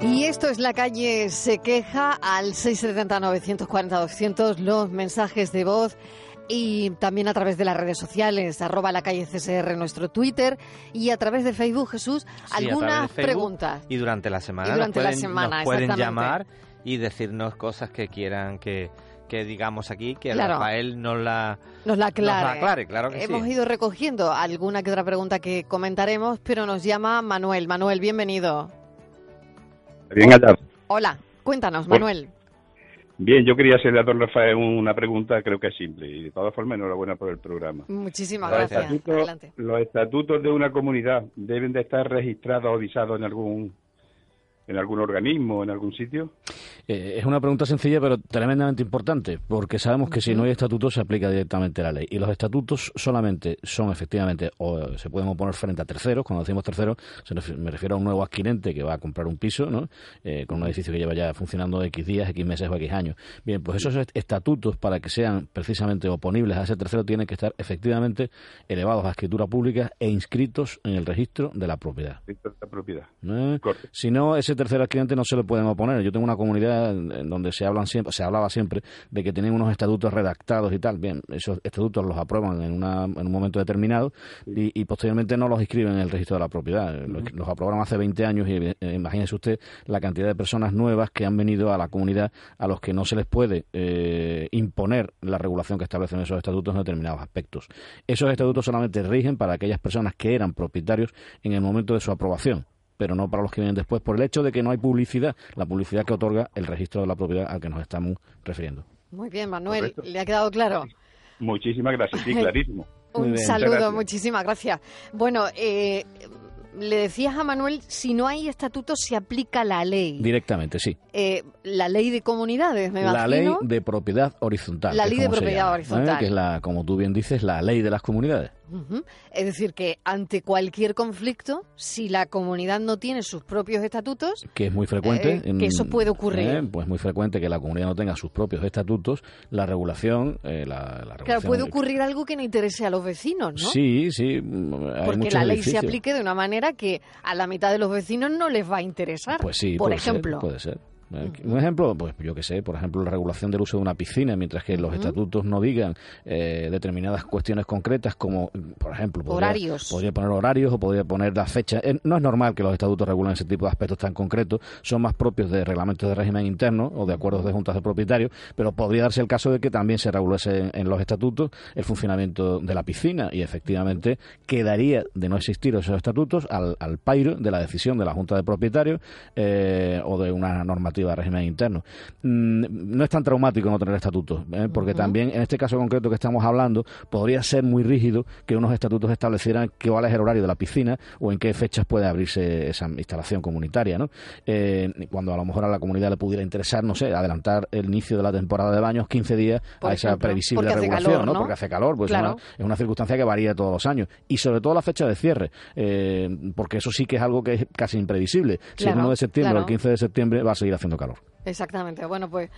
Y esto es la calle se queja al 670-940-200, los mensajes de voz y también a través de las redes sociales, arroba la calle CSR, nuestro Twitter y a través de Facebook, Jesús, Sí, algunas Facebook preguntas. Y durante la semana, Y durante nos la pueden, semana, nos pueden llamar y decirnos cosas que quieran que, que digamos aquí, que Claro. Rafael nos la, Nos la aclare. nos la aclare, claro que Hemos sí. ido recogiendo alguna que otra pregunta que comentaremos, pero nos llama Manuel. Manuel, bienvenido. Bien hallado. Hola, cuéntanos. Manuel. Bien, yo quería hacerle a don Rafael una pregunta, creo que es simple, y de todas formas enhorabuena por el programa. Muchísimas Los gracias. estatutos, Adelante. los estatutos de una comunidad deben de estar registrados o visados en algún en algún organismo, en algún sitio. Eh, es una pregunta sencilla, pero tremendamente importante, porque sabemos que si no hay estatutos se aplica directamente la ley. Y los estatutos solamente son efectivamente, o eh, se pueden oponer frente a terceros. Cuando decimos terceros, se ref- me refiero a un nuevo adquirente que va a comprar un piso, ¿no? Eh, con un edificio que lleva ya funcionando X días, X meses o X años. Bien, pues esos est- estatutos, para que sean precisamente oponibles a ese tercero, tienen que estar efectivamente elevados a escritura pública e inscritos en el registro de la propiedad. Es la propiedad. ¿eh? Correcto. Si no, ese tercer adquirente no se le pueden oponer. Yo tengo una comunidad en en donde se hablan siempre, se hablaba siempre de que tenían unos estatutos redactados y tal. Bien, esos estatutos los aprueban en, una- en un momento determinado y, y posteriormente no los inscriben en el registro de la propiedad. Los, los aprobaron hace 20 años y eh, imagínese usted la cantidad de personas nuevas que han venido a la comunidad a los que no se les puede eh, imponer la regulación que establecen esos estatutos en determinados aspectos. Esos estatutos solamente rigen para aquellas personas que eran propietarios en el momento de su aprobación pero no para los que vienen después, por el hecho de que no hay publicidad, la publicidad que otorga el registro de la propiedad al que nos estamos refiriendo. Muy bien, Manuel. Correcto. ¿Le ha quedado claro? Muchísimas gracias, sí, clarísimo. Un bien. saludo, gracias. muchísimas gracias. Bueno, eh, le decías a Manuel, si no hay estatutos se aplica la ley. Directamente, sí. Eh, la ley de comunidades, me la ley imagino. de propiedad horizontal. La que es ley de propiedad llama, ¿eh? horizontal. Que es la, como tú bien dices, la ley de las comunidades. Es decir, que ante cualquier conflicto, si la comunidad no tiene sus propios estatutos, que es muy frecuente. Eh, que eso puede ocurrir. eh, pues muy frecuente que la comunidad no tenga sus propios estatutos, la regulación, eh, la, la claro, regulación- puede ocurrir algo que no interese a los vecinos, ¿no? Sí, sí. hay Porque la ley se aplique de una manera que a la mitad de los vecinos no les va a interesar. Pues sí, por puede ser, ejemplo. puede ser. Eh, Un ejemplo, pues yo que sé, por ejemplo, la regulación del uso de una piscina, mientras que los estatutos no digan eh, determinadas cuestiones concretas como, por ejemplo, podría, Horarios. podría poner horarios o podría poner la fecha. Eh, no es normal que los estatutos regulen ese tipo de aspectos tan concretos, son más propios de reglamentos de régimen interno o de acuerdos de juntas de propietarios, pero podría darse el caso de que también se regulase en, en los estatutos el funcionamiento de la piscina y efectivamente quedaría de no existir esos estatutos al, al pairo de la decisión de la junta de propietarios eh, o de una normativa de régimen interno. Mm, no es tan traumático no tener estatutos, ¿eh? porque también en este caso concreto que estamos hablando podría ser muy rígido que unos estatutos establecieran qué cuál es el horario de la piscina o en qué fechas puede abrirse esa instalación comunitaria. ¿no? Eh, cuando a lo mejor a la comunidad le pudiera interesar, no sé, adelantar el inicio de la temporada de baños 15 días Por a esa previsible regulación, calor, ¿no? Porque hace calor, pues Claro. es, una, es una circunstancia que varía todos los años. Y sobre todo la fecha de cierre, eh, porque eso sí que es algo que es casi imprevisible. Si Claro, el 1 de septiembre claro. o el 15 de septiembre va a seguir haciendo calor. Exactamente. Bueno, pues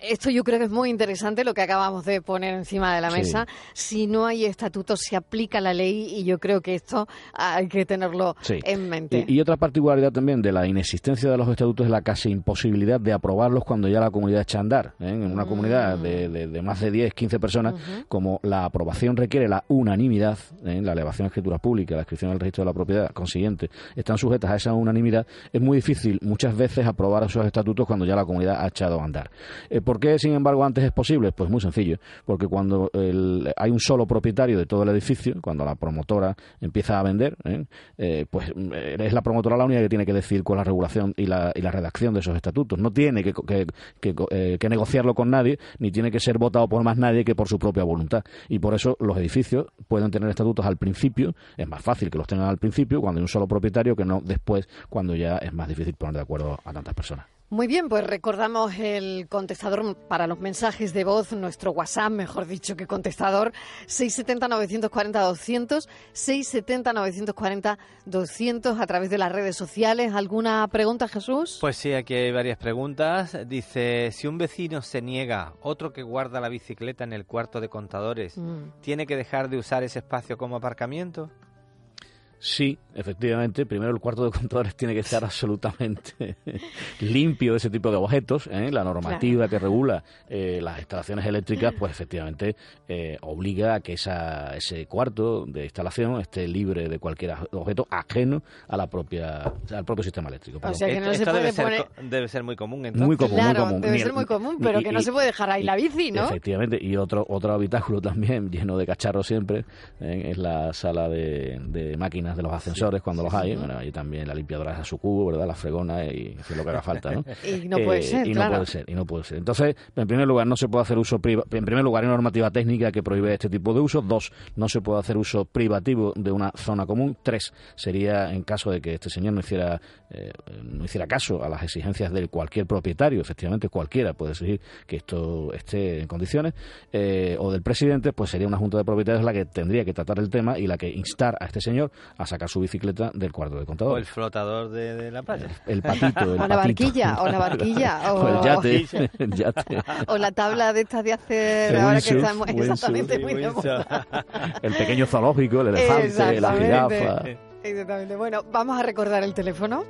esto yo creo que es muy interesante lo que acabamos de poner encima de la Sí. mesa. Si no hay estatutos, se aplica la ley y yo creo que esto hay que tenerlo Sí. en mente. Y, y otra particularidad también de la inexistencia de los estatutos es la casi imposibilidad de aprobarlos cuando ya la comunidad echa a andar. ¿eh? En una comunidad Mm. de, de- de más de 10, 15 personas, como la aprobación requiere la unanimidad, ¿eh? la elevación de escritura pública, la inscripción el registro de la propiedad consiguiente, están sujetas a esa unanimidad, es muy difícil muchas veces aprobar esos estatutos cuando ya la comunidad ha echado a andar. Eh, ¿Por qué, sin embargo, antes es posible? Pues muy sencillo, porque cuando hay un solo propietario de todo el edificio, cuando la promotora empieza a vender, ¿eh? pues es la promotora la única que tiene que decidir con la regulación y la, y la redacción de esos estatutos. No tiene que, que negociarlo con nadie, ni tiene que ser votado por más nadie que por su propia voluntad. Y por eso los edificios pueden tener estatutos al principio, es más fácil que los tengan al principio cuando hay un solo propietario que no después cuando ya es más difícil poner de acuerdo a tantas personas. Muy bien, pues recordamos el contestador para los mensajes de voz, nuestro WhatsApp, mejor dicho que contestador, 670-940-200, 670-940-200 a través de las redes sociales. ¿Alguna pregunta, Jesús? Pues sí, aquí hay varias preguntas. Dice, si un vecino se niega, otro que guarda la bicicleta en el cuarto de contadores, mm. ¿tiene que dejar de usar ese espacio como aparcamiento? Sí, efectivamente. Primero, el cuarto de contadores tiene que estar absolutamente limpio de ese tipo de objetos. ¿eh? La normativa que regula eh, las instalaciones eléctricas, pues efectivamente eh, obliga a que esa, ese cuarto de instalación esté libre de cualquier objeto ajeno a la propia, al propio sistema eléctrico. O sea, que no se puede debe, ser, debe ser muy común, entonces. Muy común, claro, muy común. Debe ser muy común, pero que no se puede dejar ahí la bici, ¿no? Efectivamente. Y otro, otro habitáculo también, lleno de cacharros siempre, es la sala de, de máquinas de los ascensores cuando los hay. Bueno, ahí también la limpiadora es a su cubo, ¿verdad? La fregona y es lo que haga falta, ¿no? y no puede eh, ser, y no puede ser, y no puede ser. Entonces, en primer lugar, no se puede hacer uso privado. En primer lugar, hay normativa técnica que prohíbe este tipo de uso. Dos, no se puede hacer uso privativo de una zona común. Tres, sería en caso de que este señor no hiciera eh, no hiciera caso a las exigencias de cualquier propietario, efectivamente cualquiera puede exigir que esto esté en condiciones, eh, o del presidente, pues sería una junta de propietarios la que tendría que tratar el tema y la que instar a este señor a sacar su bicicleta del cuarto de contador. O el flotador de, la playa. El, patito. o la barquilla, o la barquilla. O, el, yate, el, yate, O la tabla de estas de hacer, ahora que estamos exactamente muy de El pequeño zoológico, el elefante, la jirafa. Exactamente. Bueno, vamos a recordar el teléfono.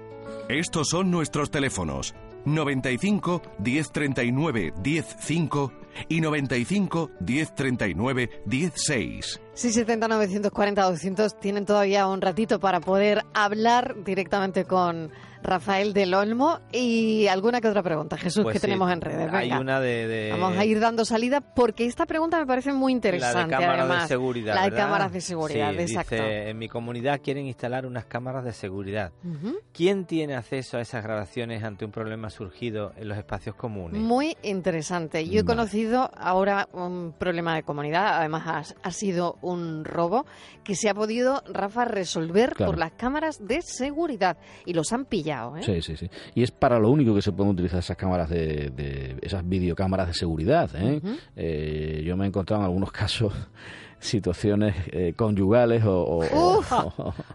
Estos son nuestros teléfonos. 95 1039 105 y 95 1039 16. Sí, 70 940 200 tienen todavía un ratito para poder hablar directamente con Rafael del Olmo. Y alguna que otra pregunta, Jesús, pues que tenemos en redes. Hay una de, Vamos a ir dando salida porque esta pregunta me parece muy interesante. La de cámaras además. de seguridad. La de cámaras de seguridad, exacto. Dice, en mi comunidad quieren instalar unas cámaras de seguridad. ¿Quién tiene acceso a esas grabaciones ante un problema surgido en los espacios comunes? Muy interesante. Yo he conocido ahora un problema de comunidad, además ha, sido un robo que se ha podido, Rafa, resolver por las cámaras de seguridad y los han pillado ¿eh? Sí, sí, sí. Y es para lo único que se pueden utilizar esas cámaras de, esas videocámaras de seguridad. ¿eh? Eh, yo me he encontrado en algunos casos situaciones eh, conyugales o,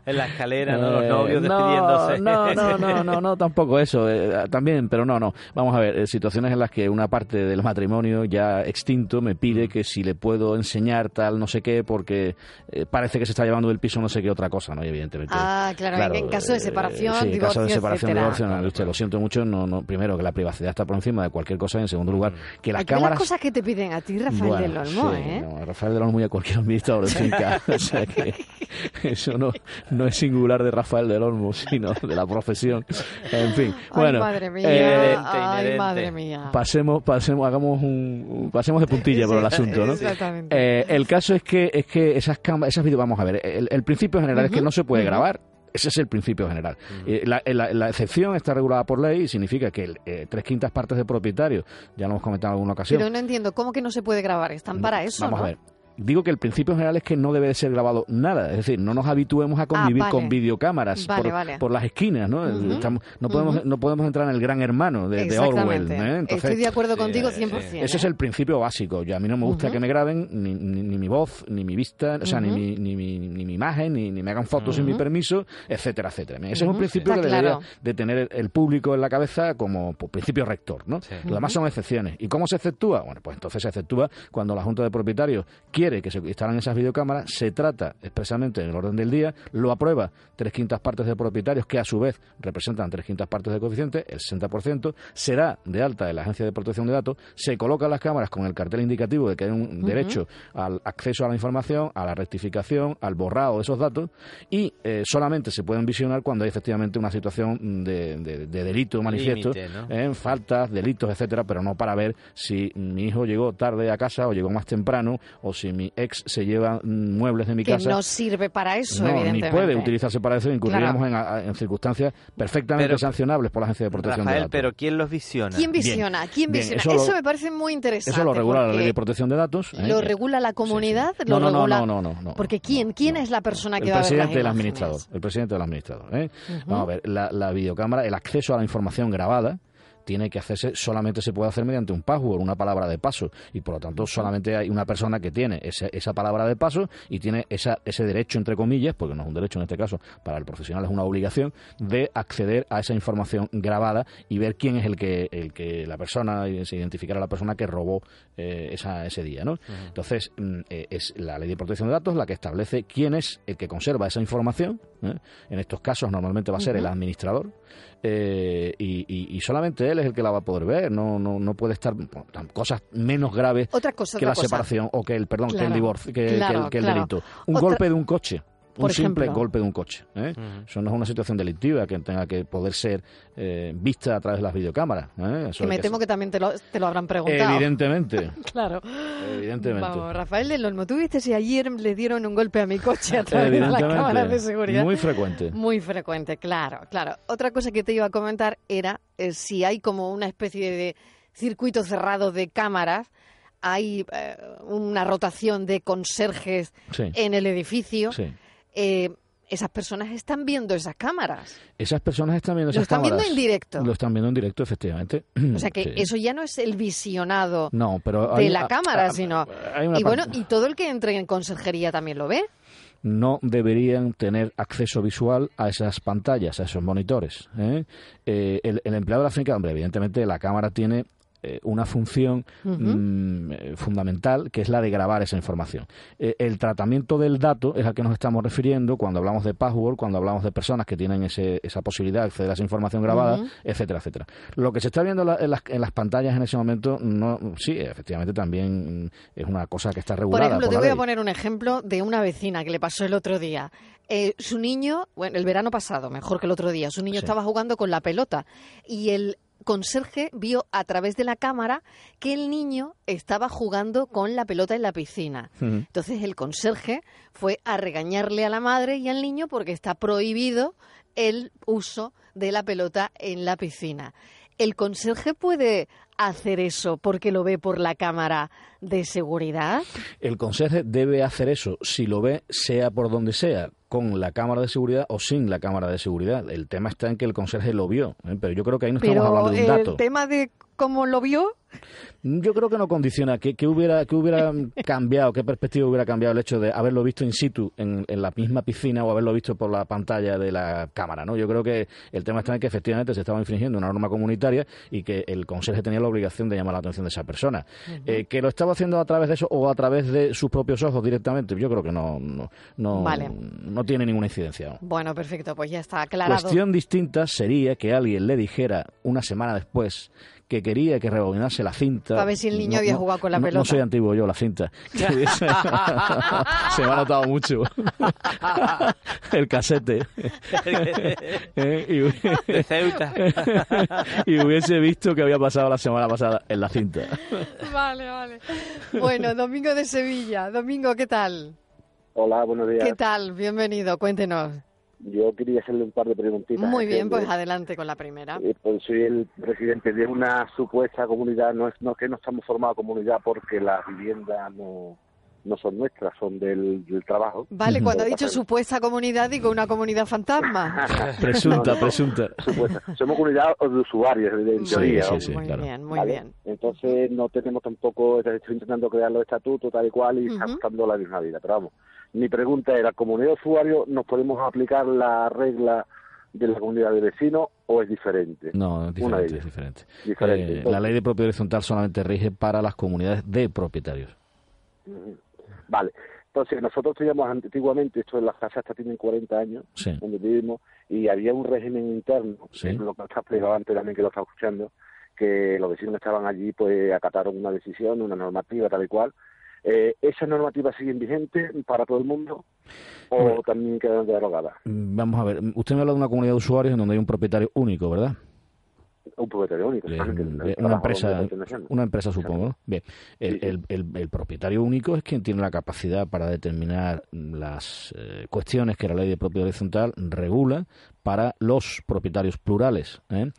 en la escalera, ¿no? Los eh, novios despidiéndose. No, no, no, no, no, tampoco eso. Eh, también, pero no, no. Vamos a ver, situaciones en las que una parte del matrimonio ya extinto me pide que si le puedo enseñar tal no sé qué porque parece que se está llevando del piso no sé qué otra cosa, ¿no? Y evidentemente. Ah, claro, en caso de separación, sí, en caso de separación, divorcio, no, usted lo siento mucho, no, no, primero que la privacidad está por encima de cualquier cosa y en segundo lugar que las cámaras... las cosas que te piden a ti, Rafael del Olmo, ¿eh? Rafael del Olmo y a cualquier administrador de finca. o sea que eso no, no es singular de Rafael del Olmo, sino de la profesión. En fin, bueno. Madre mía, eh, ay, madre mía. Pasemos, pasemos, hagamos un, pasemos de puntilla por el asunto, ¿no? Exactamente. Eh, el caso es que, es que esas cámaras, esas vídeos, vamos a ver, el, principio general es que no se puede grabar. Ese es el principio general. Eh, la, la, excepción está regulada por ley y significa que eh, tres quintas partes de propietarios, ya lo hemos comentado en alguna ocasión. Pero no entiendo, ¿cómo que no se puede grabar? Están para eso, Vamos a ver digo que el principio general es que no debe de ser grabado nada, es decir, no nos habituemos a ah, convivir con videocámaras por, las esquinas, ¿no? no podemos no podemos entrar en el gran hermano de, Orwell. ¿eh? Estoy de acuerdo contigo 100%. ese es el principio básico. Yo, a mí no me gusta que me graben ni, ni, mi voz, ni mi vista, o sea, ni, mi, ni, mi, ni mi imagen, ni, me hagan fotos sin mi permiso, etcétera, etcétera. Ese es un principio que debería de tener el público en la cabeza como principio rector, ¿no? Lo demás son excepciones. ¿Y cómo se exceptúa? Bueno, pues entonces se exceptúa cuando la Junta de Propietarios quiere quiere que se instalen esas videocámaras, se trata expresamente en el orden del día, lo aprueba tres quintas partes de propietarios que a su vez representan tres quintas partes de coeficiente, el 60%, será de alta de la Agencia de Protección de Datos, se colocan las cámaras con el cartel indicativo de que hay un derecho al acceso a la información, a la rectificación, al borrado de esos datos y eh, solamente se pueden visionar cuando hay efectivamente una situación de, delito manifiesto, en faltas, delitos, etcétera, pero no para ver si mi hijo llegó tarde a casa o llegó más temprano o si mi ex se lleva muebles de mi casa. Que no sirve para eso, no, evidentemente. Ni puede utilizarse para eso, incurriríamos en, circunstancias perfectamente sancionables por la Agencia de Protección de Datos. pero ¿quién los visiona? ¿Quién visiona? ¿Quién visiona? Eso, me parece muy interesante. Eso lo regula la Ley de Protección de Datos. ¿Lo ¿eh? regula la comunidad? no, no, no, no, no, Porque ¿quién, quién es la persona que el va a ver las del administrador, El presidente del administrador. ¿eh? Vamos a ver, la videocámara, el acceso a la información grabada, tiene que hacerse, solamente se puede hacer mediante un password, una palabra de paso, y por lo tanto solamente hay una persona que tiene esa, esa palabra de paso y tiene esa, ese derecho, entre comillas, porque no es un derecho en este caso, para el profesional es una obligación, de acceder a esa información grabada y ver quién es el que, el que la persona, se identificar a la persona que robó eh, esa, ese día. ¿no? Entonces, mm, eh, es la ley de protección de datos la que establece quién es el que conserva esa información. ¿eh? En estos casos normalmente va a ser el administrador eh, y, solamente él es el que la va a poder ver. No, no, no puede estar cosas menos graves que la separación o que el perdón que el divorcio, que, el, delito. Un golpe de un coche un simple golpe de un coche. ¿eh? Eso no es una situación delictiva que tenga que poder ser eh, vista a través de las videocámaras. ¿eh? que me temo que también te lo, te lo habrán preguntado. Evidentemente. claro. Evidentemente. Vamos, Rafael del Olmo, ¿tú viste si ayer le dieron un golpe a mi coche a través de las cámaras de seguridad? Muy frecuente. Muy frecuente, claro, claro. Otra cosa que te iba a comentar era eh, si hay como una especie de circuito cerrado de cámaras hay eh, una rotación de conserjes en el edificio. Sí eh, esas personas están viendo esas cámaras. Esas personas están viendo esas cámaras. Lo están viendo en directo. Lo están viendo en directo, efectivamente. O sea que eso ya no es el visionado no, pero de la cámara, sino... y bueno, y todo el que entre en conserjería también lo ve no deberían tener acceso visual a esas pantallas, a esos monitores. ¿eh? Eh, el, el, empleado de la finca, hombre, evidentemente la cámara tiene eh, una función mm, eh, fundamental que es la de grabar esa información. Eh, el tratamiento del dato es al que nos estamos refiriendo cuando hablamos de password, cuando hablamos de personas que tienen ese, esa posibilidad de acceder a esa información grabada, etcétera, etcétera. Lo que se está viendo en, las, en, las, pantallas en ese momento, no, sí, efectivamente también es una cosa que está regulada. Por ejemplo, te voy a poner un ejemplo de una vecina que le pasó el otro día. su niño, bueno, el verano pasado, mejor que el otro día, su niño estaba jugando con la pelota y el conserje vio a través de la cámara que el niño estaba jugando con la pelota en la piscina. Entonces el conserje fue a regañarle a la madre y al niño porque está prohibido el uso de la pelota en la piscina. ¿El conserje puede hacer eso porque lo ve por la cámara de seguridad? El conserje debe hacer eso si lo ve, sea por donde sea, con la cámara de seguridad o sin la cámara de seguridad. El tema está en que el conserje lo vio, ¿eh? pero yo creo que ahí no estamos hablando de un dato. El tema de cómo lo vio yo creo que no condiciona. ¿Qué, hubiera, que hubiera cambiado, qué perspectiva hubiera cambiado el hecho de haberlo visto in situ en, la misma piscina o haberlo visto por la pantalla de la cámara? ¿no? Yo creo que el tema está en que efectivamente se estaba infringiendo una norma comunitaria y que el conserje tenía la obligación de llamar la atención de esa persona. Eh, ¿Que lo estaba haciendo a través de eso o a través de sus propios ojos directamente? Yo creo que no, no, no, no tiene ninguna incidencia. Bueno, perfecto, pues ya está aclarado. Cuestión distinta sería que alguien le dijera una semana después que quería que rebobinase la cinta. Para ver si el niño había jugado con la pelota. No soy antiguo yo, la cinta. Se me ha notado mucho. el casete. Eh, de Ceuta. y hubiese visto que había pasado la semana pasada en la cinta. Vale, vale. Bueno, Domingo de Sevilla. Domingo, ¿qué tal? Hola, buenos días. ¿Qué tal? Bienvenido, cuéntenos. Yo quería hacerle un par de preguntitas. Muy bien, pues adelante con la primera. Eh, pues soy el presidente de una supuesta comunidad, no es no que no estamos formados comunidad porque las viviendas no, no son nuestras, son del, trabajo. Vale, cuando ha dicho supuesta comunidad, digo una comunidad fantasma. presunta, presunta. Somos comunidad de usuarios, en teoría. Sí, sí, muy bien, muy bien. Entonces no tenemos tampoco, estoy intentando crear los estatutos tal y cual y uh la misma vida, pero vamos mi pregunta era, ¿comunidad de usuarios nos podemos aplicar la regla de la comunidad de vecinos o es diferente? No, es diferente. Es diferente. Eh, la ley de propiedad horizontal solamente rige para las comunidades de propietarios. Vale. Entonces, nosotros teníamos antiguamente, esto en las casas hasta tienen 40 años, donde vivimos, y había un régimen interno, lo que está explicado antes también que lo está escuchando, que los vecinos que estaban allí pues acataron una decisión, una normativa tal y cual. Eh, ¿Esas normativas siguen vigentes para todo el mundo o también quedan derogadas? Mm, vamos a ver, usted me habla de una comunidad de usuarios en donde hay un propietario único, ¿verdad? Un propietario único. una empresa, una empresa supongo. Bien, el, el, propietario único es quien tiene la capacidad para determinar las eh, cuestiones que la ley de propiedad horizontal regula para los propietarios plurales. ¿eh?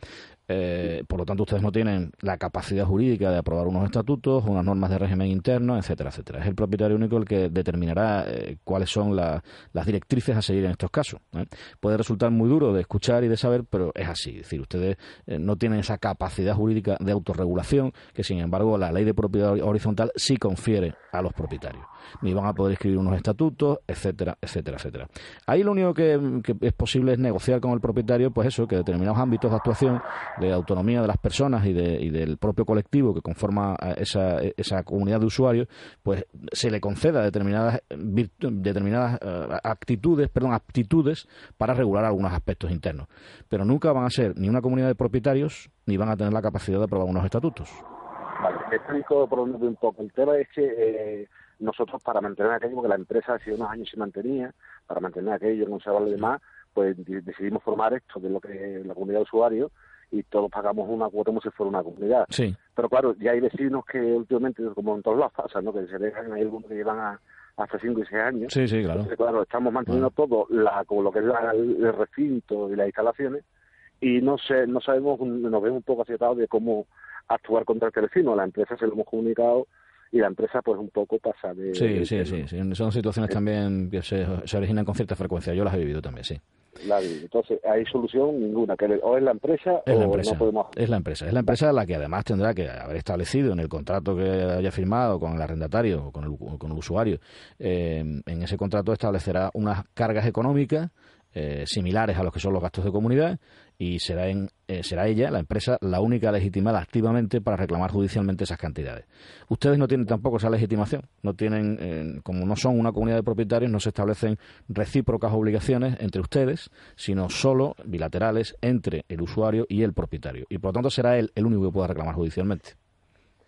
Eh, por lo tanto, ustedes no tienen la capacidad jurídica de aprobar unos estatutos, unas normas de régimen interno, etcétera, etcétera. Es el propietario único el que determinará eh, cuáles son las directrices a seguir en estos casos. ¿eh? Puede resultar muy duro de escuchar y de saber, pero es así. Es decir, ustedes no tienen esa capacidad jurídica de autorregulación que, sin embargo, la ley de propiedad horizontal sí confiere a los propietarios. Ni van a poder escribir unos estatutos, etcétera, etcétera, etcétera. Ahí lo único que, que es posible es negociar con el propietario, pues eso, que determinados ámbitos de actuación de autonomía de las personas y, del propio colectivo que conforma esa, esa comunidad de usuarios, pues se le conceda determinadas, determinadas eh, actitudes, perdón, aptitudes para regular algunos aspectos internos. Pero nunca van a ser ni una comunidad de propietarios ni van a tener la capacidad de aprobar unos estatutos. Vale, me explico por un poco. El tema es que eh, nosotros para mantener aquello, porque la empresa hace unos años se mantenía, para mantener aquello, conservar lo demás, pues decidimos formar esto, de lo que es la comunidad de usuarios, y todos pagamos una cuota como si fuera una comunidad. Sí. Pero claro, ya hay vecinos que últimamente, como en todas las pasas, ¿no? que se dejan, hay algunos que llevan a, hasta 5 y 6 años. Sí, sí, claro. claro, estamos manteniendo todo, la, como lo que es el recinto y las instalaciones, y no sé, no sabemos, nos vemos un poco acertados de cómo actuar contra el vecino. La empresa se lo hemos comunicado y la empresa pues un poco pasa de... Sí, sí, sí, son situaciones también que se, se originan con cierta frecuencia, yo las he vivido también, sí. Entonces, hay solución ninguna, que o es la empresa es o la empresa, no podemos... Es la empresa, es la empresa la que además tendrá que haber establecido en el contrato que haya firmado con el arrendatario o con el, con el usuario, eh, en ese contrato establecerá unas cargas económicas eh, similares a los que son los gastos de comunidad y será, en, eh, será ella, la empresa, la única legitimada activamente para reclamar judicialmente esas cantidades. Ustedes no tienen tampoco esa legitimación, no tienen, eh, como no son una comunidad de propietarios, no se establecen recíprocas obligaciones entre ustedes, sino solo bilaterales entre el usuario y el propietario. Y por lo tanto será él el único que pueda reclamar judicialmente.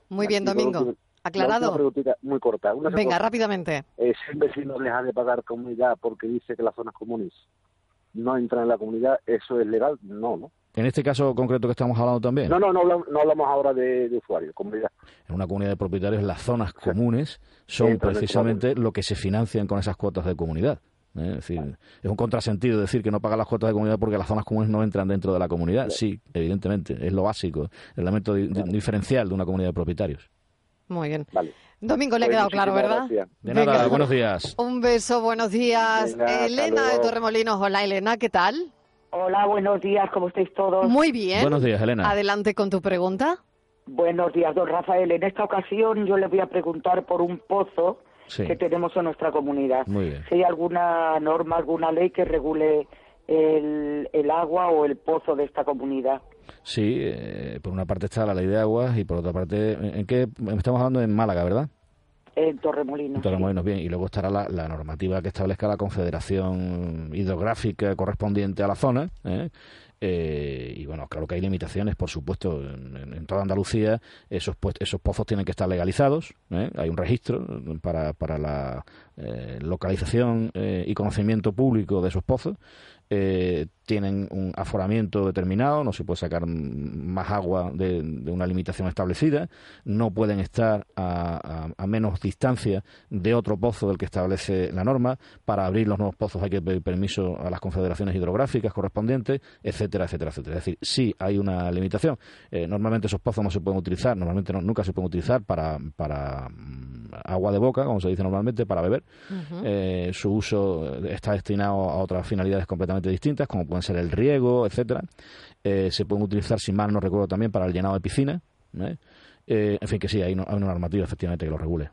Muy bien, Domingo. Aclarado. Una muy corta. Venga, rápidamente. si un vecino deja de pagar comunidad porque dice que las zonas comunes no entran en la comunidad, ¿eso es legal? No, ¿no? En este caso concreto que estamos hablando también. No, no, no hablamos, ahora de, de usuarios, comunidad. En una comunidad de propietarios, las zonas comunes son precisamente lo que se financian con esas cuotas de comunidad. ¿eh? Es decir, es un contrasentido decir que no pagan las cuotas de comunidad porque las zonas comunes no entran dentro de la comunidad. Sí, evidentemente, es lo básico, el elemento diferencial de una comunidad de propietarios. Muy bien. Domingo le ha pues quedado claro, ¿verdad? De nada, buenos días. Un beso, buenos días. Elena de Torremolinos, hola Elena, ¿qué tal? Hola, buenos días, ¿cómo estáis todos? Muy bien. Buenos días, Elena. Adelante con tu pregunta. Buenos días, don Rafael. En esta ocasión yo le voy a preguntar por un pozo que tenemos en nuestra comunidad. Muy bien. Si hay alguna norma, alguna ley que regule el, el agua o el pozo de esta comunidad. Sí, eh, por una parte está la ley de aguas y por otra parte, ¿en qué? Estamos hablando en Málaga, ¿verdad? En Torremolinos. En Torremolinos, bien. Y luego estará la, normativa que establezca la Confederación Hidrográfica correspondiente a la zona. ¿eh? Eh, y bueno, claro que hay limitaciones, por supuesto. En, toda Andalucía esos, pozos tienen que estar legalizados. ¿eh? Hay un registro para, la eh, localización y conocimiento público de esos pozos. tienen un aforamiento determinado, no se puede sacar más agua de, una limitación establecida, no pueden estar a, menos distancia de otro pozo del que establece la norma. Para abrir los nuevos pozos hay que pedir permiso a las confederaciones hidrográficas correspondientes, etcétera, etcétera, etcétera. Es decir, sí hay una limitación. Eh, normalmente esos pozos no se pueden utilizar, normalmente nunca se pueden utilizar para, para mm, agua de boca, como se dice normalmente, para beber. Eh, su uso está destinado a otras finalidades completamente distintas, como pueden ser el riego, etcétera. Eh, se pueden utilizar, si mal no recuerdo, también para el llenado de piscina. en fin, que sí, hay, una normativa efectivamente que lo regule.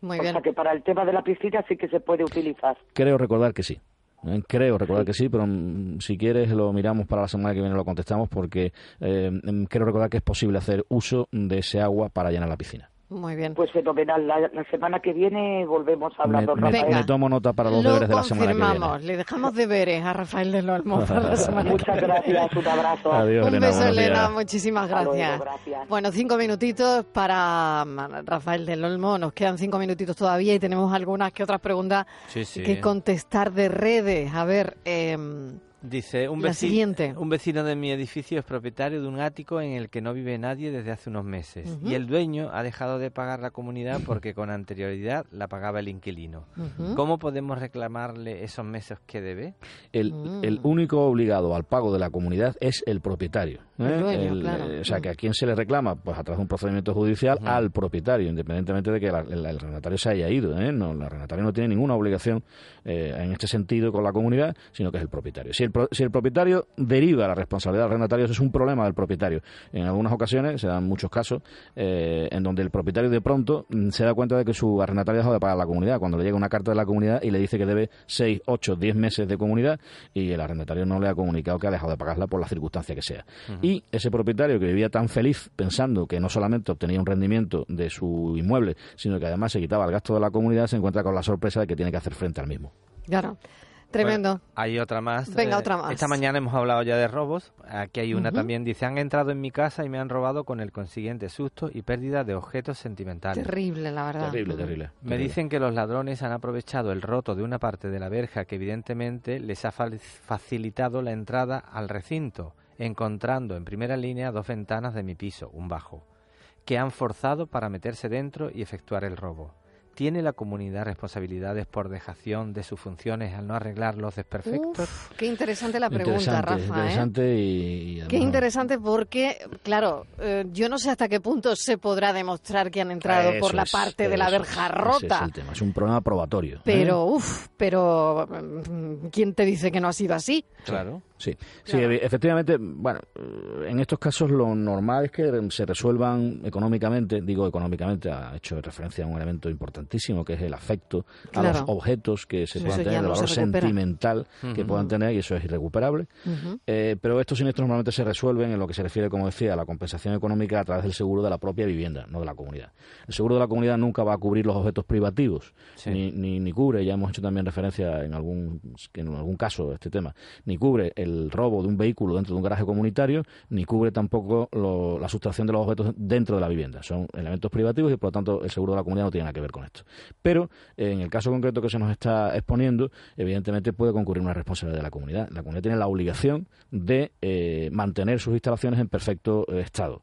Muy bien. O sea que para el tema de la piscina sí que se puede utilizar. Creo recordar que sí. Eh, creo recordar que sí, pero mm, si quieres lo miramos para la semana que viene, lo contestamos, porque eh, mm, creo recordar que es posible hacer uso de ese agua para llenar la piscina. Muy bien. Pues fenomenal. La, la semana que viene volvemos a hablar, me, me, me, tomo nota para los Lo deberes de la semana que viene. Le dejamos deberes a Rafael del Olmo para la semana Muchas que gracias, un abrazo. Adiós, Un Elena, beso, Elena. días. Muchísimas Hasta luego, gracias. gracias. Bueno, cinco minutitos para mm, Rafael del Olmo. Nos quedan cinco minutitos todavía y tenemos algunas que otras preguntas Sí, sí. que contestar de redes. A ver, eh, Dice, un, La veci- siguiente. un vecino de mi edificio es propietario de un ático en el que no vive nadie desde hace unos meses. Y el dueño ha dejado de pagar la comunidad porque con anterioridad la pagaba el inquilino. ¿Cómo podemos reclamarle esos meses que debe? El, Mm. el único obligado al pago de la comunidad es el propietario. ¿eh? El dueño, El, claro. eh, o sea, Mm. que a quién se le reclama, pues a través de un procedimiento judicial al propietario, independientemente de que la- el, el arrendatario se haya ido. ¿eh? No, el arrendatario no tiene ninguna obligación eh, en este sentido con la comunidad, sino que es el propietario. Si el, si el propietario deriva la responsabilidad del arrendatario, eso es un problema del propietario. En algunas ocasiones, se dan muchos casos, eh, en donde el propietario de pronto mm, se da cuenta de que su arrendatario ha dejado de pagar a la comunidad, cuando le llega una carta de la comunidad y le dice que debe 6, 8, 10 meses de comunidad y el arrendatario no le ha comunicado que ha dejado de pagarla por la circunstancia que sea. Y ese propietario que vivía tan feliz pensando que no solamente obtenía un rendimiento de su inmueble, sino que además se quitaba el gasto de la comunidad, se encuentra con la sorpresa de que tiene que hacer frente al mismo. Claro. Tremendo. Bueno, hay otra más. Venga, Eh, otra más. Esta mañana hemos hablado ya de robos. Aquí hay una también. Dice, han entrado en mi casa y me han robado con el consiguiente susto y pérdida de objetos sentimentales. Terrible, la verdad. Terrible, terrible. Me terrible. dicen que los ladrones han aprovechado el roto de una parte de la verja que evidentemente les ha facilitado la entrada al recinto, encontrando en primera línea dos ventanas de mi piso, un bajo, que han forzado para meterse dentro y efectuar el robo. ¿Tiene la comunidad responsabilidades por dejación de sus funciones al no arreglar los desperfectos? Uf, qué interesante la pregunta, interesante, Rafa. ¿eh? interesante y, y Qué interesante porque, claro, eh, yo no sé hasta qué punto se podrá demostrar que han entrado Eso por la es, parte de la verja rota. es el tema, es un problema probatorio. ¿eh? Pero, uff, pero mm, ¿quién te dice que no ha sido así? Claro. Sí, sí, Claro. efectivamente, bueno, en estos casos lo normal es que se resuelvan económicamente, digo económicamente, ha hecho referencia a un elemento importantísimo que es el afecto a Claro. los objetos que se puedan tener, el no se valor sentimental que puedan tener y eso es irrecuperable. Eh, pero estos siniestros normalmente se resuelven en lo que se refiere, como decía, a la compensación económica a través del seguro de la propia vivienda, no de la comunidad. El seguro de la comunidad nunca va a cubrir los objetos privativos, Sí. ni, ni, ni cubre, ya hemos hecho también referencia en algún, en algún caso a este tema, ni cubre el robo de un vehículo dentro de un garaje comunitario, ni cubre tampoco lo- la sustracción de los objetos dentro de la vivienda. Son elementos privativos y por lo tanto el seguro de la comunidad no tiene nada que ver con esto. Pero en el caso concreto que se nos está exponiendo, evidentemente puede concurrir una responsabilidad de la comunidad. La comunidad tiene la obligación de eh, mantener sus instalaciones en perfecto eh, estado.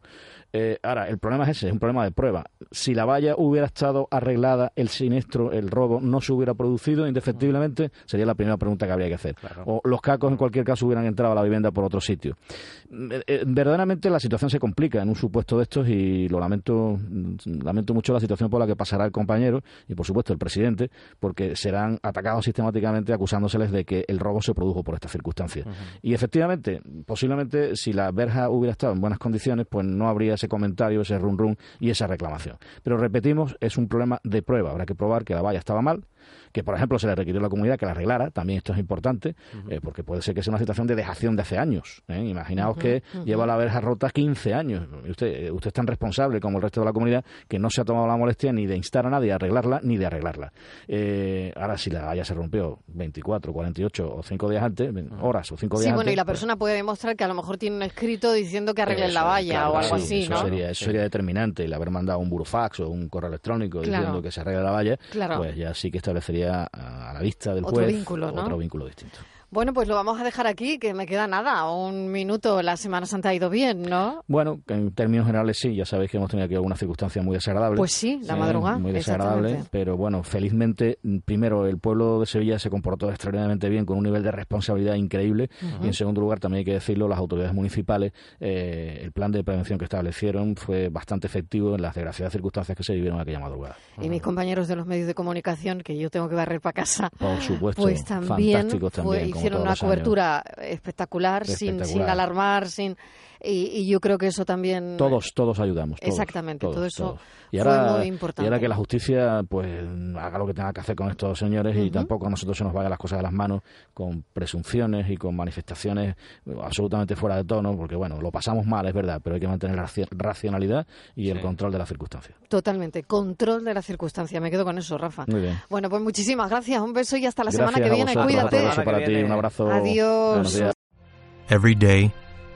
Eh, ahora, el problema es ese, es un problema de prueba. Si la valla hubiera estado arreglada, el siniestro, el robo, no se hubiera producido indefectiblemente, sería la primera pregunta que habría que hacer. Claro. O los cacos, en cualquier caso, hubieran entrado a la vivienda por otro sitio. Eh, eh, verdaderamente la situación se complica en un supuesto de estos y lo lamento, mm, lamento mucho la situación por la que pasará el compañero y, por supuesto, el presidente, porque serán atacados sistemáticamente acusándoseles de que el robo se produjo por esta circunstancia. Y efectivamente, posiblemente si la verja hubiera estado en buenas condiciones, pues no habría ese comentario, ese run run y esa reclamación. Pero repetimos, es un problema de prueba. Habrá que probar que la valla estaba mal, que por ejemplo se le requirió a la comunidad que la arreglara, también esto es importante, eh, porque puede ser que sea una situación de dejación de hace años. ¿eh? Imaginaos que lleva la verja rota 15 años. Usted, eh, usted es tan responsable como el resto de la comunidad que no se ha tomado la molestia ni de instar a nadie a arreglarla ni de arreglarla. Eh, ahora, si la valla se rompió 24, 48 o 5 días antes, horas o 5 días Sí, antes. bueno, y la pues, persona puede demostrar que a lo mejor tiene un escrito diciendo que arreglen la valla claro, o algo sí, así, eso ¿no? Sería, eso sería determinante. El haber mandado un burofax o un correo electrónico Claro. diciendo que se arregle la valla, Claro. pues ya sí que establecería a, a la vista del Otro juez vínculo, ¿no? otro vínculo distinto. Bueno, pues lo vamos a dejar aquí, que me queda nada, un minuto. La Semana Santa ha ido bien, ¿no? Bueno, en términos generales sí, ya sabéis que hemos tenido aquí algunas circunstancias muy desagradables. Pues sí, la madrugada, Muy desagradables, exactamente. pero bueno, felizmente, primero, el pueblo de Sevilla se comportó extraordinariamente bien, con un nivel de responsabilidad increíble, y en segundo lugar, también hay que decirlo, las autoridades municipales, eh, el plan de prevención que establecieron fue bastante efectivo en las desgraciadas circunstancias que se vivieron aquella madrugada. Y mis compañeros de los medios de comunicación, que yo tengo que barrer para casa, Por supuesto, pues también, fantásticos fue- también, como hicieron una años. cobertura espectacular, Sin, sin alarmar, sin y, yo creo que eso también... Todos, todos ayudamos. Exactamente, todo eso y ahora, fue muy importante. Y ahora que la justicia pues haga lo que tenga que hacer con estos señores y tampoco a nosotros se nos vayan las cosas de las manos con presunciones y con manifestaciones absolutamente fuera de tono, porque bueno, lo pasamos mal, es verdad, pero hay que mantener la racionalidad y el control de las circunstancias. Totalmente, control de las circunstancias. Me quedo con eso, Rafa. Muy bien. Bueno, pues muchísimas gracias, un beso y hasta la semana que viene. Cuídate. Un abrazo para ti, un abrazo. Adiós. Every day